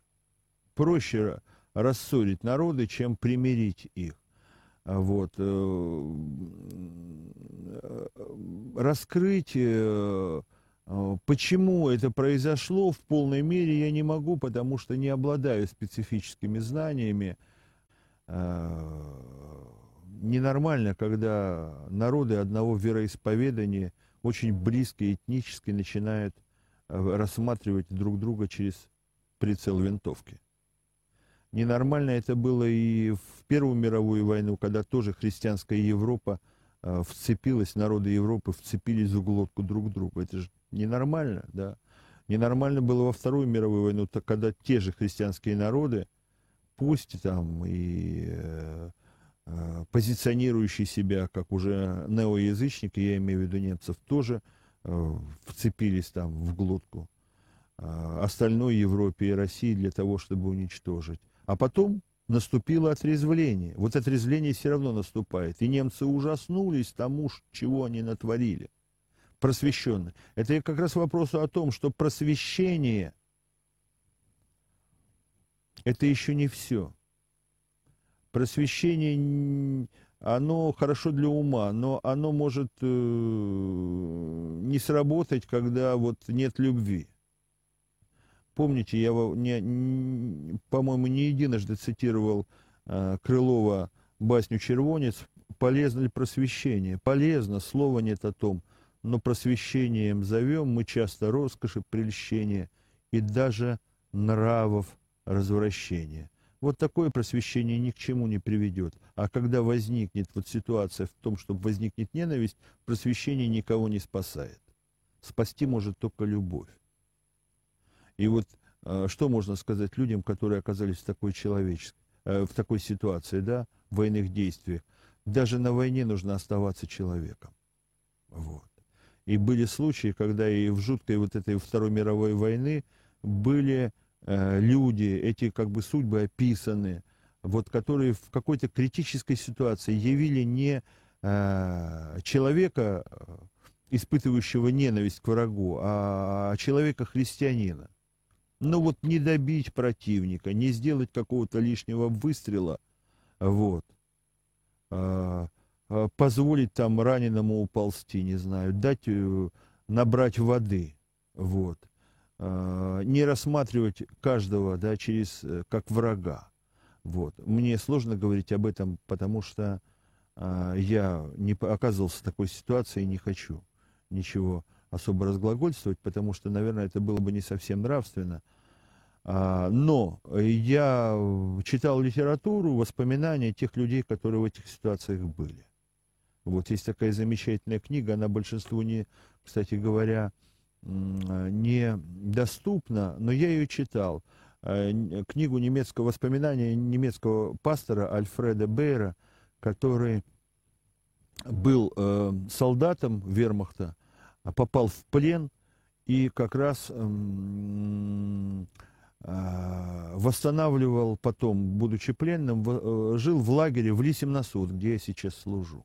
проще рассорить народы, чем примирить их. Вот. Раскрыть почему это произошло в полной мере я не могу, потому что не обладаю специфическими знаниями. А, ненормально, когда народы одного вероисповедания очень близко этнически начинают а, рассматривать друг друга через прицел винтовки. Ненормально это было и в Первую мировую войну, когда тоже христианская Европа вцепилась, народы Европы вцепились в глотку друг друга. Это же ненормально, да. Ненормально было во Вторую мировую войну, когда те же христианские народы, пусть там и э, э, позиционирующие себя как уже неоязычники, я имею в виду немцев, тоже э, вцепились там в глотку э, остальной Европе и России для того, чтобы уничтожить. А потом наступило отрезвление. Вот отрезвление все равно наступает. И немцы ужаснулись тому, чего они натворили просвещенный. Это как раз вопрос о том, что просвещение – это еще не все. Просвещение, оно хорошо для ума, но оно может э, не сработать, когда вот нет любви. Помните, я, не, по-моему, не единожды цитировал э, Крылова басню «Червонец». Полезно ли просвещение? Полезно, слова нет о том – но просвещением зовем мы часто роскоши, прельщения и даже нравов развращения. Вот такое просвещение ни к чему не приведет. А когда возникнет вот ситуация в том, что возникнет ненависть, просвещение никого не спасает. Спасти может только любовь. И вот а, что можно сказать людям, которые оказались в такой человеческой, э, в такой ситуации, да, в военных действиях? Даже на войне нужно оставаться человеком. Вот. И были случаи, когда и в жуткой вот этой Второй мировой войны были э, люди, эти как бы судьбы описаны, вот которые в какой-то критической ситуации явили не э, человека, испытывающего ненависть к врагу, а человека-христианина. Ну вот не добить противника, не сделать какого-то лишнего выстрела, вот. А, Э, позволить там раненому уползти, не знаю, дать э, набрать воды, вот. Э, не рассматривать каждого, да, через, как врага, вот. Мне сложно говорить об этом, потому что я не оказывался в такой ситуации и не хочу ничего особо разглагольствовать, потому что, наверное, это было бы не совсем нравственно. А, но я читал литературу, воспоминания тех людей, которые в этих ситуациях были. Вот есть такая замечательная книга, она большинству не, кстати говоря, не доступна, но я ее читал. Э, книгу немецкого воспоминания немецкого пастора Альфреда Бейра, который был э, солдатом вермахта, попал в плен и как раз эм, э, восстанавливал потом, будучи пленным, э, жил в лагере в Лисим на где я сейчас служу.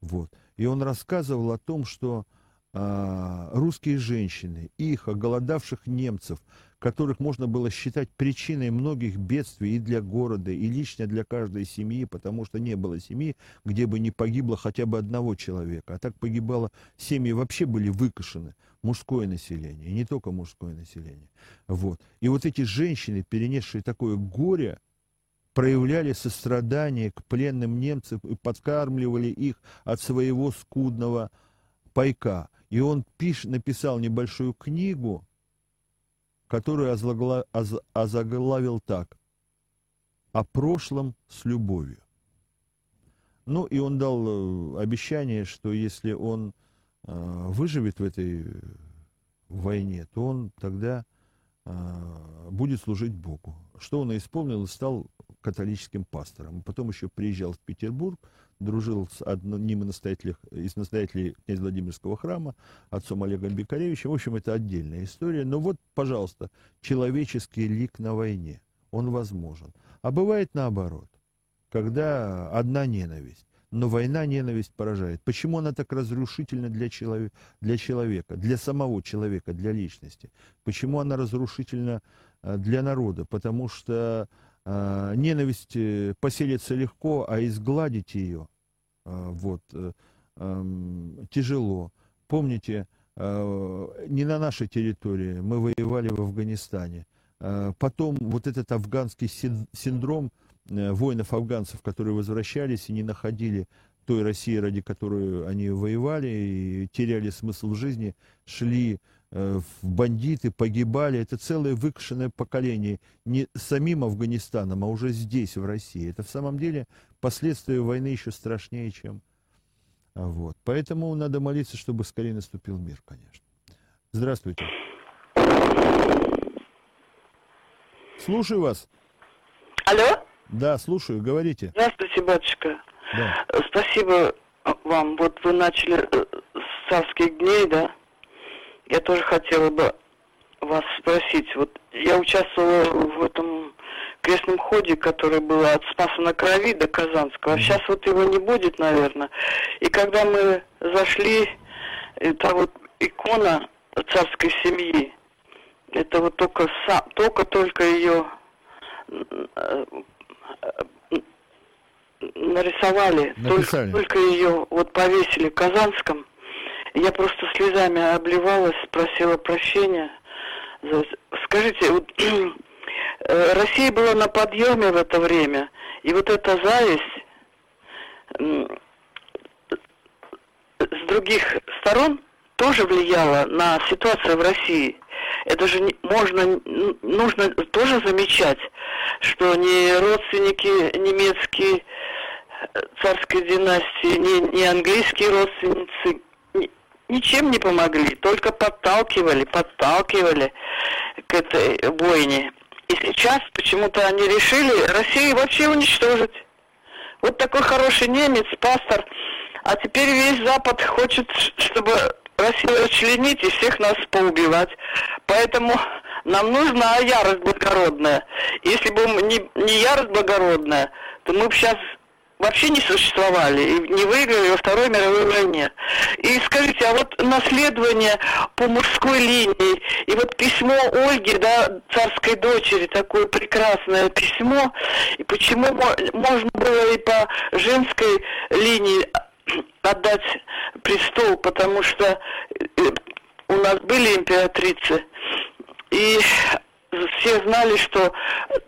Вот. И он рассказывал о том, что э, русские женщины, их, оголодавших немцев, которых можно было считать причиной многих бедствий и для города, и лично для каждой семьи, потому что не было семьи, где бы не погибло хотя бы одного человека. А так погибало, семьи вообще были выкашены, мужское население, и не только мужское население. Вот. И вот эти женщины, перенесшие такое горе, проявляли сострадание к пленным немцам и подкармливали их от своего скудного пайка. И он пиш, написал небольшую книгу, которую озаглавил так «О прошлом с любовью». Ну, и он дал э, обещание, что если он э, выживет в этой войне, то он тогда э, будет служить Богу. Что он и исполнил, и стал католическим пастором. Потом еще приезжал в Петербург, дружил с одним из настоятелей, из настоятелей князя Владимирского храма, отцом Олегом Бекаревичем. В общем, это отдельная история. Но вот, пожалуйста, человеческий лик на войне, он возможен. А бывает наоборот, когда одна ненависть. Но война ненависть поражает. Почему она так разрушительна для, человек, для человека, для самого человека, для личности? Почему она разрушительна э, для народа? Потому что ненависть э, поселится легко, а изгладить ее а, вот, э, тяжело. Помните, а, не на нашей территории, мы воевали в Афганистане. Потом вот этот афганский синдром э, воинов-афганцев, которые возвращались и не находили той России, ради которой они воевали и теряли смысл жизни, шли бандиты, погибали. Это целое выкашенное поколение не самим Афганистаном, а уже здесь, в России. Это в самом деле последствия войны еще страшнее, чем... А, вот. Поэтому надо молиться, чтобы скорее наступил мир, конечно. Здравствуйте. Слушаю вас. Алло? Да, слушаю, говорите. Здравствуйте, батюшка. Да. Спасибо вам. Вот вы начали э, с царских дней, да? Я тоже хотела бы вас спросить. Вот я участвовала в этом крестном ходе, который был от Спаса на Крови до Казанского. А сейчас вот его не будет, наверное. И когда мы зашли, это вот икона царской семьи. Это вот только только только ее нарисовали, только, только ее вот повесили в Казанском. Я просто слезами обливалась, просила прощения. Скажите, вот, [clears throat] э, Россия была на подъеме в это время, и вот эта зависть с других сторон тоже влияла на ситуацию в России. Это же можно, нужно тоже замечать, что не родственники немецкие э, царской династии, не, не английские родственницы ничем не помогли, только подталкивали, подталкивали к этой бойне. И сейчас почему-то они решили Россию вообще уничтожить. Вот такой хороший немец, пастор, а теперь весь Запад хочет, чтобы Россию расчленить и всех нас поубивать. Поэтому нам нужна ярость благородная. Если бы не, не ярость благородная, то мы бы сейчас вообще не существовали и не выиграли во Второй мировой войне. И скажите, а вот наследование по мужской линии, и вот письмо Ольги, да, царской дочери, такое прекрасное письмо, и почему можно было и по женской линии отдать престол, потому что э, у нас были императрицы, и все знали, что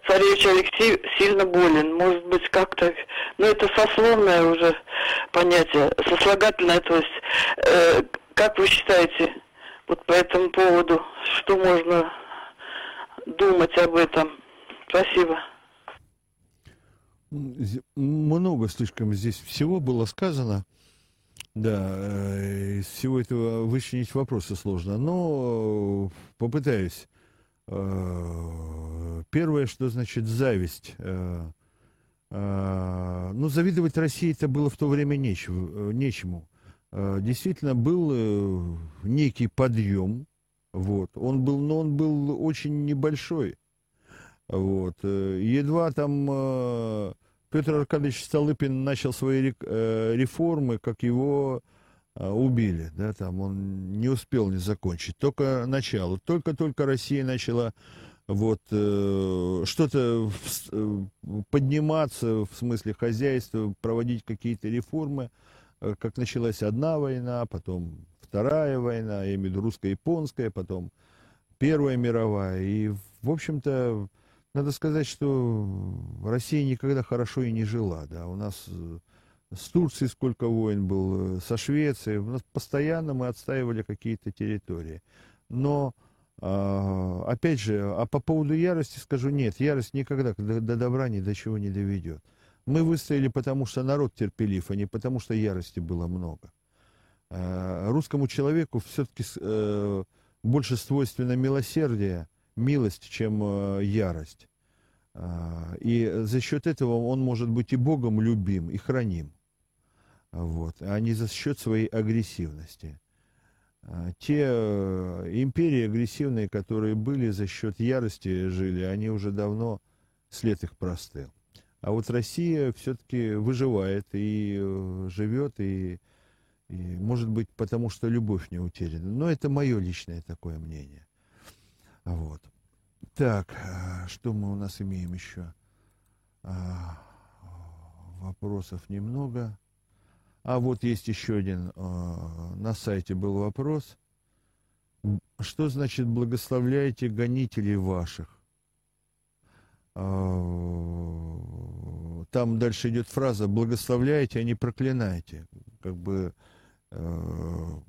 царевич Алексей сильно болен. Может быть, как-то... Ну, это сословное уже понятие, сослагательное. То есть, э, как вы считаете, вот по этому поводу, что можно думать об этом? Спасибо. Много слишком здесь всего было сказано. Да, э, из всего этого вычленить вопросы сложно, но попытаюсь. Э, первое, что значит зависть. Э, А, ну, завидовать России это было в то время нечего, нечему. Действительно, был э, некий подъем, вот. Он был, но он был очень небольшой. Вот. Э, едва там э, Петр Аркадьевич Столыпин начал свои реформы, как его убили, да, там он не успел не закончить, только начало, только-только Россия начала вот, э, что-то э, подниматься в смысле хозяйства, проводить какие-то реформы, э, как началась одна война, потом вторая война, я имею в виду русско-японская, потом Первая мировая. И, в общем-то, надо сказать, что Россия никогда хорошо и не жила. Да. У нас с Турцией сколько войн было, со Швецией. У нас постоянно мы отстаивали какие-то территории. Но а, опять же, а по поводу ярости скажу, нет, ярость никогда до, до добра ни до чего не доведет. Мы выстояли, потому что народ терпелив, а не потому что ярости было много. А, русскому человеку все-таки э, больше свойственно милосердие, милость, чем э, ярость. А, и за счет этого он может быть и Богом любим, и храним. Вот, а не за счет своей агрессивности. А, те э, империи агрессивные, которые были за счет ярости жили, они уже давно след их простыл. А вот Россия все-таки выживает и э, живет, и, и, может быть, потому что любовь не утеряна. Но это мое личное такое мнение. Вот. Так, а, что мы у нас имеем еще? А, вопросов немного. А вот есть еще один, а, на сайте был вопрос. Что значит благословляете гонителей ваших? А, там дальше идет фраза «благословляете, а не проклинаете». Как бы а,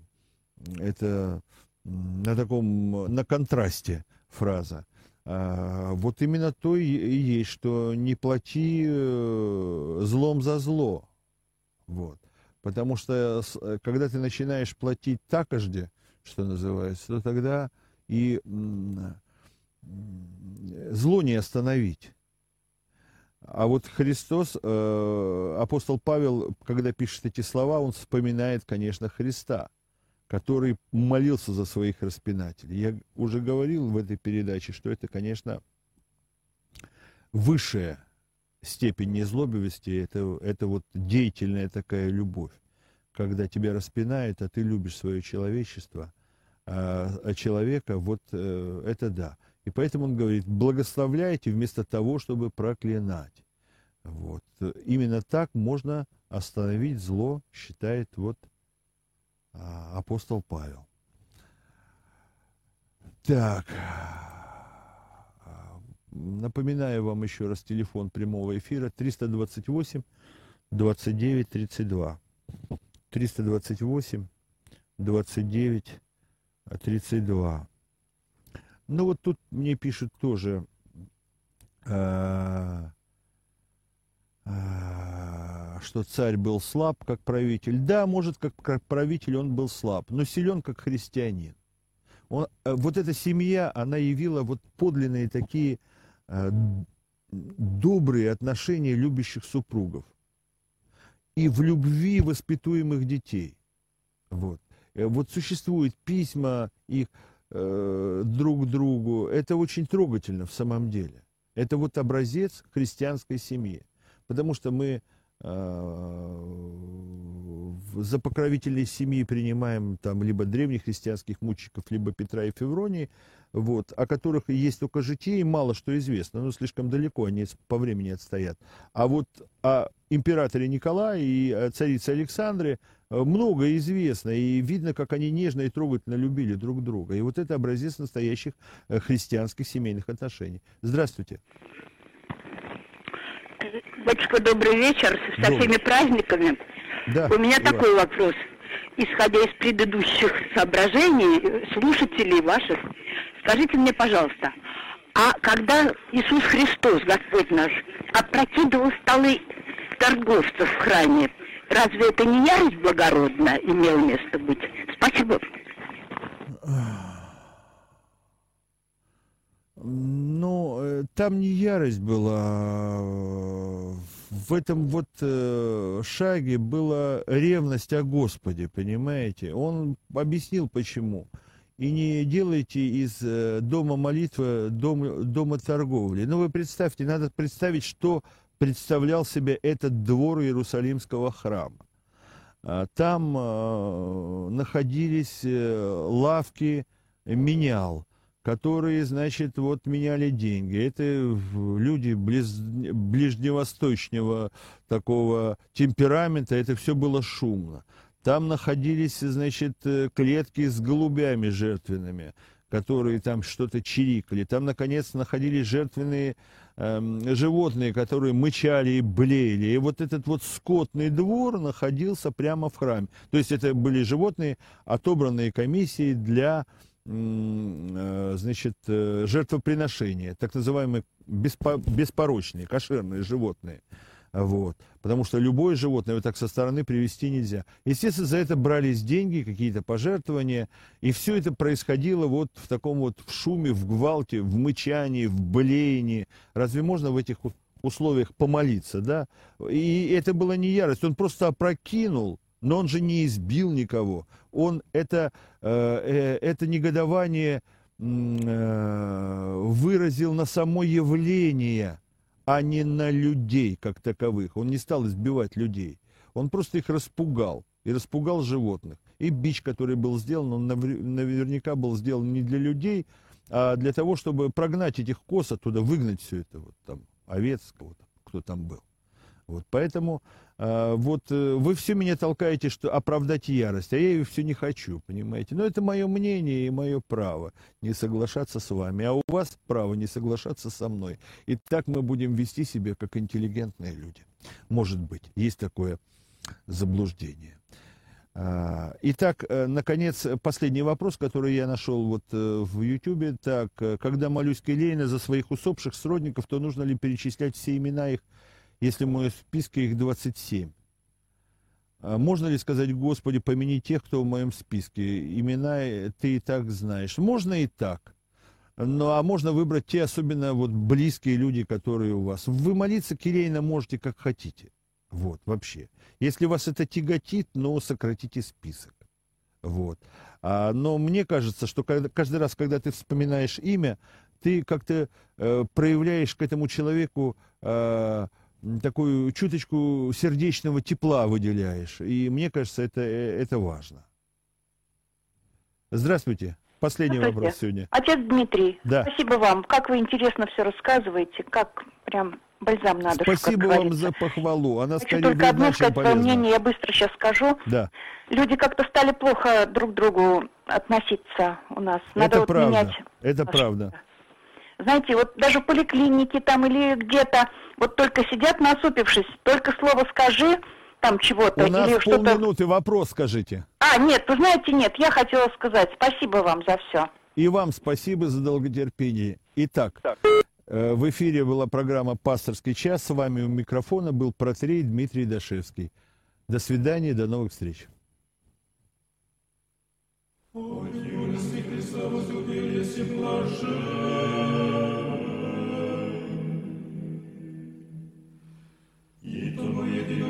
это на таком, на контрасте фраза. Вот именно то и есть, что не плати э, злом за зло. Вот. Потому что э, когда ты начинаешь платить такожде, что называется, то тогда и зло не остановить. А вот Христос, э, апостол Павел, когда пишет эти слова, он вспоминает, конечно, Христа, который молился за своих распинателей. Я уже говорил в этой передаче, что это, конечно, высшее степень незлобивости, это, это вот деятельная такая любовь, когда тебя распинают, а ты любишь свое человечество, а, а человека, вот э, это да. И поэтому он говорит, благословляйте вместо того, чтобы проклинать. Вот. Именно так можно остановить зло, считает вот а, апостол Павел. Так. Напоминаю вам еще раз телефон прямого эфира 328 29 32. 328 29 32. Ну вот тут мне пишут тоже, э, э, что царь был слаб как правитель. Да, может, как, правитель он был слаб, но силен как христианин. Он, э, вот эта семья, она явила вот подлинные такие добрые отношения любящих супругов и в любви воспитуемых детей. Вот. Э, вот существуют письма их э, друг другу. Это очень трогательно в самом деле. Это вот образец христианской семьи. Потому что мы э, за покровителей семьи принимаем там либо древних христианских мучеников, либо Петра и Февронии, вот, о которых есть только житие, и мало что известно, но слишком далеко они по времени отстоят. А вот о императоре Николае и царице Александре э, много известно, и видно, как они нежно и трогательно любили друг друга. И вот это образец настоящих э, христианских семейных отношений. Здравствуйте. Батюшка, добрый вечер. Со добрый. всеми праздниками. Да, У меня такой вопрос. Исходя из предыдущих соображений, слушателей ваших, Скажите мне, пожалуйста, а когда Иисус Христос, Господь наш, опрокидывал столы торговцев в храме, разве это не ярость благородная имела место быть? Спасибо. Ну, там не ярость была. в этом вот э, шаге была ревность о Господе, понимаете? Он объяснил, почему. И не делайте из э, дома молитвы дом, дома торговли. Ну, вы представьте, надо представить, что представлял себе этот двор Иерусалимского храма. А, там находились лавки менял, которые, значит, вот меняли деньги. Это люди близ, ближневосточного такого темперамента, это все было шумно. Там находились, значит, э, клетки с голубями жертвенными, которые там что-то чирикали. Там, наконец, находились жертвенные э, животные, которые мычали и блеяли. И вот этот вот скотный двор находился прямо в храме. То есть это были животные, отобранные комиссией для значит, э, жертвоприношения, так называемые беспорочные, кошерные животные. Вот. Потому что любое животное вот так со стороны привести нельзя. Естественно, за это брались деньги, какие-то пожертвования, и все это происходило вот в таком вот в шуме, в гвалте, в мычании, в блеянии. Разве можно в этих условиях помолиться, да? И это была не ярость, он просто опрокинул но он же не избил никого. Он это, э, э, это негодование э, выразил на само явление, а не на людей как таковых. Он не стал избивать людей. Он просто их распугал. И распугал животных. И бич, который был сделан, он наверняка был сделан не для людей, а для того, чтобы прогнать этих коз оттуда, выгнать все это, вот там, овец, кто там был. Вот, поэтому вот э, вы все меня толкаете, что оправдать ярость, а я ее все не хочу, понимаете. Но это мое мнение и мое право не соглашаться с вами, а у вас право не соглашаться со мной. И так мы будем вести себя как интеллигентные люди. Может быть, есть такое заблуждение. А, итак, э, наконец, последний вопрос, который я нашел вот э, в Ютубе. Так, когда молюсь Келейна за своих усопших сродников, то нужно ли перечислять все имена их если в моем списке их 27. А можно ли сказать, Господи, помяни тех, кто в моем списке? Имена ты и так знаешь. Можно и так. Ну, а можно выбрать те, особенно вот близкие люди, которые у вас. Вы молиться кирейно можете, как хотите. Вот, вообще. Если вас это тяготит, ну, сократите список. Вот. А, но мне кажется, что когда, каждый раз, когда ты вспоминаешь имя, ты как-то э, проявляешь к этому человеку э, такую чуточку сердечного тепла выделяешь. И мне кажется, это, э, это важно. Здравствуйте. Последний Здравствуйте. вопрос сегодня. Отец Дмитрий, да. спасибо вам. Как вы интересно все рассказываете, как прям бальзам на душу, Спасибо вам за похвалу. Она Хочу скорее только одно сказать свое мнение, я быстро сейчас скажу. Да. Люди как-то стали плохо друг к другу относиться у нас. Надо это вот правда. менять. Это правда. Знаете, вот даже в поликлинике там или где-то, вот только сидят насупившись, только слово скажи, там чего-то. У нас или что-то... полминуты, вопрос скажите. А, нет, вы знаете, нет, я хотела сказать спасибо вам за все. И вам спасибо за долготерпение. Итак, так. Э, в эфире была программа «Пасторский час». С вами у микрофона был протерей Дмитрий Дашевский. До свидания, до новых встреч. О, Христа возлюбились и блажен. И тому едино